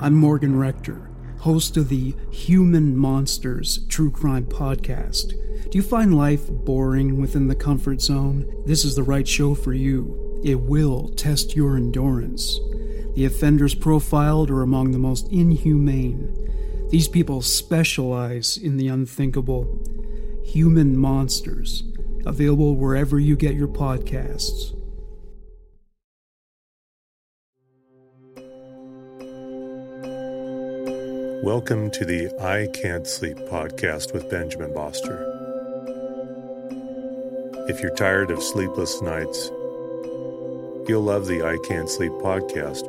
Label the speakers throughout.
Speaker 1: I'm Morgan Rector, host of the Human Monsters True Crime Podcast. Do you find life boring within the comfort zone? This is the right show for you. It will test your endurance. The offenders profiled are among the most inhumane. These people specialize in the unthinkable. Human Monsters, available wherever you get your podcasts.
Speaker 2: Welcome to the I Can't Sleep podcast with Benjamin Boster. If you're tired of sleepless nights, you'll love the I Can't Sleep podcast.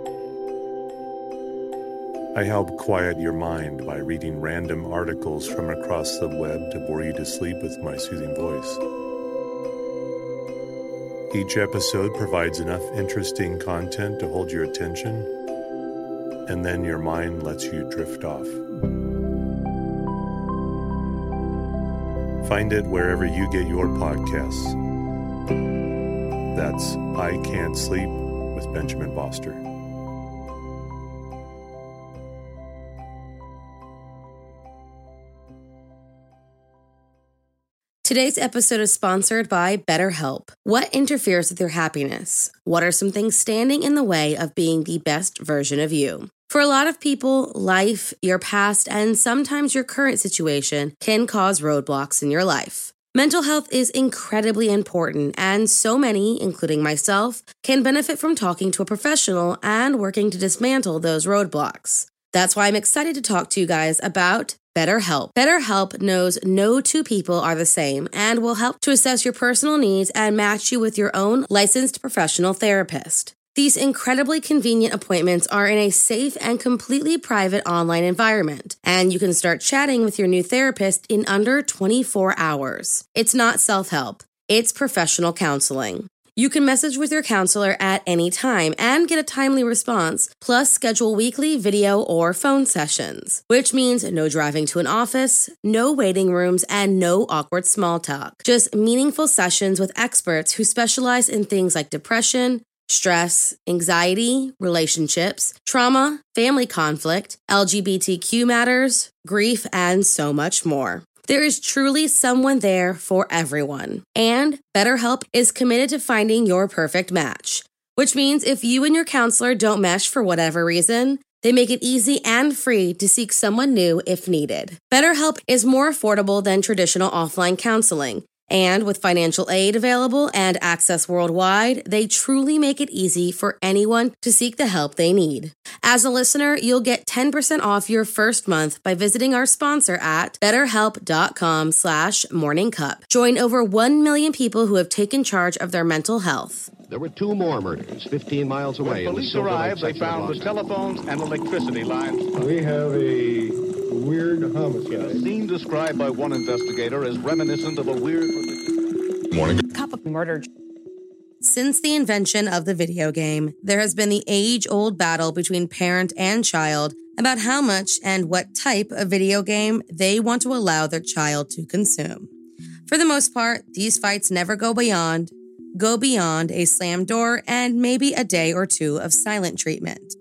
Speaker 2: I help quiet your mind by reading random articles from across the web to bore you to sleep with my soothing voice. Each episode provides enough interesting content to hold your attention and then your mind lets you drift off. Find it wherever you get your podcasts. That's I Can't Sleep with Benjamin Boster.
Speaker 3: Today's episode is sponsored by BetterHelp. What interferes with your happiness? What are some things standing in the way of being the best version of you? For a lot of people, life, your past, and sometimes your current situation can cause roadblocks in your life. Mental health is incredibly important, and so many, including myself, can benefit from talking to a professional and working to dismantle those roadblocks. That's why I'm excited to talk to you guys about BetterHelp. BetterHelp knows no two people are the same and will help to assess your personal needs and match you with your own licensed professional therapist. These incredibly convenient appointments are in a safe and completely private online environment, and you can start chatting with your new therapist in under 24 hours. It's not self help, it's professional counseling. You can message with your counselor at any time and get a timely response, plus schedule weekly video or phone sessions, which means no driving to an office, no waiting rooms, and no awkward small talk. Just meaningful sessions with experts who specialize in things like depression, stress, anxiety, relationships, trauma, family conflict, LGBTQ matters, grief, and so much more. There is truly someone there for everyone. And BetterHelp is committed to finding your perfect match, which means if you and your counselor don't mesh for whatever reason, they make it easy and free to seek someone new if needed. BetterHelp is more affordable than traditional offline counseling and with financial aid available and access worldwide, they truly make it easy for anyone to seek the help they need. As a listener, you'll get 10% off your first month by visiting our sponsor at betterhelp.com slash morningcup. Join over 1 million people who have taken charge of their mental health.
Speaker 4: There were two more murders 15 miles away.
Speaker 5: When police arrived, they found the telephones and electricity lines.
Speaker 6: We have a weird homicide.
Speaker 5: A scene described by one investigator as reminiscent of a weird.
Speaker 7: Morning.
Speaker 3: Cup murder. Since the invention of the video game, there has been the age old battle between parent and child about how much and what type of video game they want to allow their child to consume. For the most part, these fights never go beyond go beyond a slam door and maybe a day or two of silent treatment.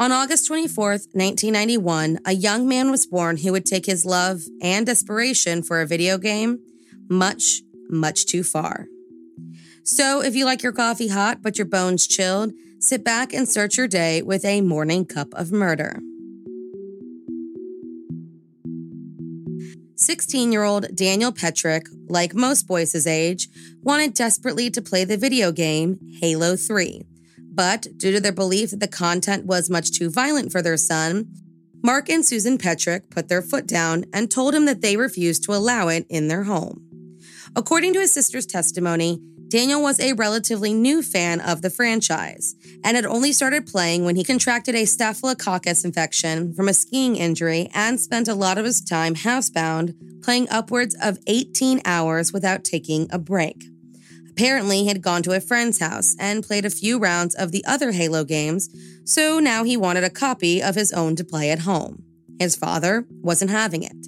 Speaker 3: On August 24th, 1991, a young man was born who would take his love and desperation for a video game much, much too far. So, if you like your coffee hot but your bones chilled, sit back and start your day with a morning cup of murder. 16 year old Daniel Petric, like most boys his age, wanted desperately to play the video game Halo 3. But due to their belief that the content was much too violent for their son, Mark and Susan Petric put their foot down and told him that they refused to allow it in their home. According to his sister's testimony, Daniel was a relatively new fan of the franchise and had only started playing when he contracted a staphylococcus infection from a skiing injury and spent a lot of his time housebound, playing upwards of 18 hours without taking a break. Apparently, he had gone to a friend's house and played a few rounds of the other Halo games, so now he wanted a copy of his own to play at home. His father wasn't having it.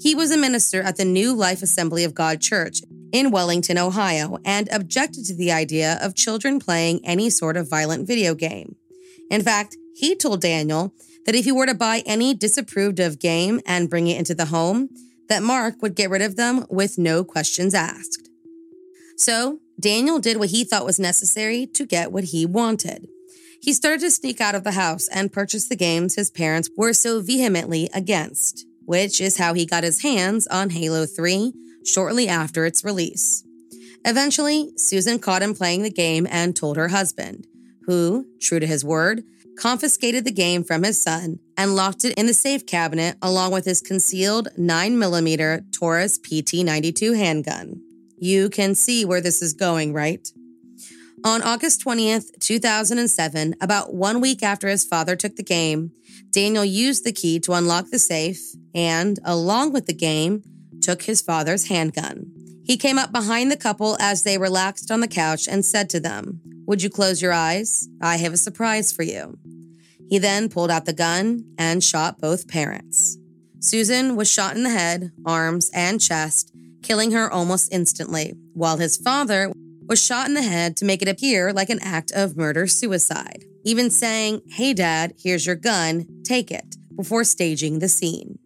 Speaker 3: He was a minister at the New Life Assembly of God Church in Wellington, Ohio, and objected to the idea of children playing any sort of violent video game. In fact, he told Daniel that if he were to buy any disapproved of game and bring it into the home, that Mark would get rid of them with no questions asked. So, Daniel did what he thought was necessary to get what he wanted. He started to sneak out of the house and purchase the games his parents were so vehemently against, which is how he got his hands on Halo 3 shortly after its release. Eventually, Susan caught him playing the game and told her husband, who, true to his word, confiscated the game from his son and locked it in the safe cabinet along with his concealed 9mm Taurus PT 92 handgun. You can see where this is going, right? On August 20th, 2007, about one week after his father took the game, Daniel used the key to unlock the safe and, along with the game, took his father's handgun. He came up behind the couple as they relaxed on the couch and said to them, Would you close your eyes? I have a surprise for you. He then pulled out the gun and shot both parents. Susan was shot in the head, arms, and chest, killing her almost instantly, while his father was shot in the head to make it appear like an act of murder suicide, even saying, Hey, dad, here's your gun, take it, before staging the scene.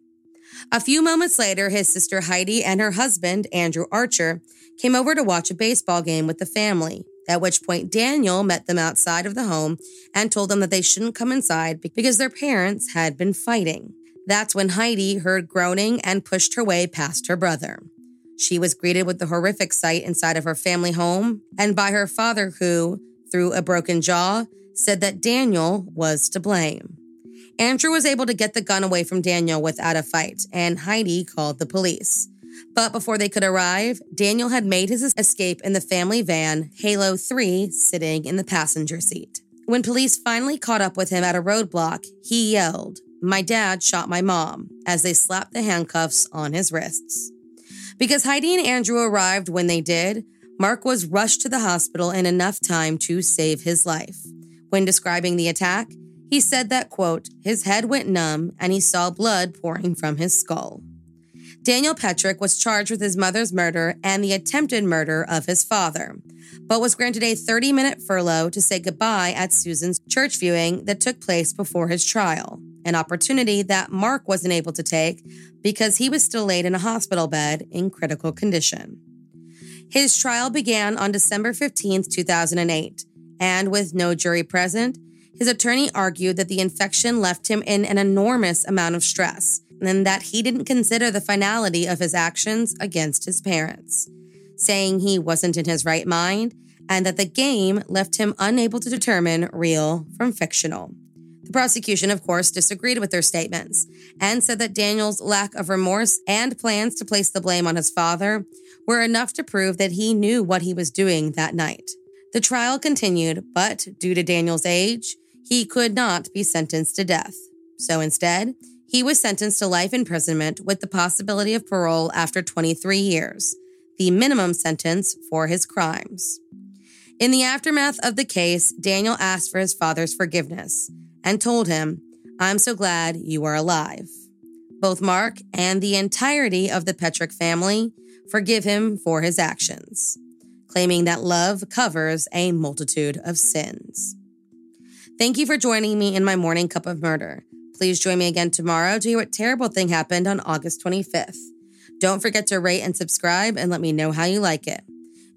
Speaker 3: A few moments later, his sister Heidi and her husband, Andrew Archer, came over to watch a baseball game with the family, at which point Daniel met them outside of the home and told them that they shouldn't come inside because their parents had been fighting. That's when Heidi heard groaning and pushed her way past her brother. She was greeted with the horrific sight inside of her family home and by her father, who, through a broken jaw, said that Daniel was to blame. Andrew was able to get the gun away from Daniel without a fight, and Heidi called the police. But before they could arrive, Daniel had made his escape in the family van, Halo 3, sitting in the passenger seat. When police finally caught up with him at a roadblock, he yelled, My dad shot my mom, as they slapped the handcuffs on his wrists. Because Heidi and Andrew arrived when they did, Mark was rushed to the hospital in enough time to save his life. When describing the attack, he said that, quote, his head went numb and he saw blood pouring from his skull. Daniel Petric was charged with his mother's murder and the attempted murder of his father, but was granted a 30 minute furlough to say goodbye at Susan's church viewing that took place before his trial, an opportunity that Mark wasn't able to take because he was still laid in a hospital bed in critical condition. His trial began on December 15, 2008, and with no jury present, his attorney argued that the infection left him in an enormous amount of stress and that he didn't consider the finality of his actions against his parents, saying he wasn't in his right mind and that the game left him unable to determine real from fictional. The prosecution, of course, disagreed with their statements and said that Daniel's lack of remorse and plans to place the blame on his father were enough to prove that he knew what he was doing that night. The trial continued, but due to Daniel's age, he could not be sentenced to death. So instead, he was sentenced to life imprisonment with the possibility of parole after 23 years, the minimum sentence for his crimes. In the aftermath of the case, Daniel asked for his father's forgiveness and told him, I'm so glad you are alive. Both Mark and the entirety of the Petric family forgive him for his actions, claiming that love covers a multitude of sins. Thank you for joining me in my morning cup of murder. Please join me again tomorrow to hear what terrible thing happened on August 25th. Don't forget to rate and subscribe and let me know how you like it.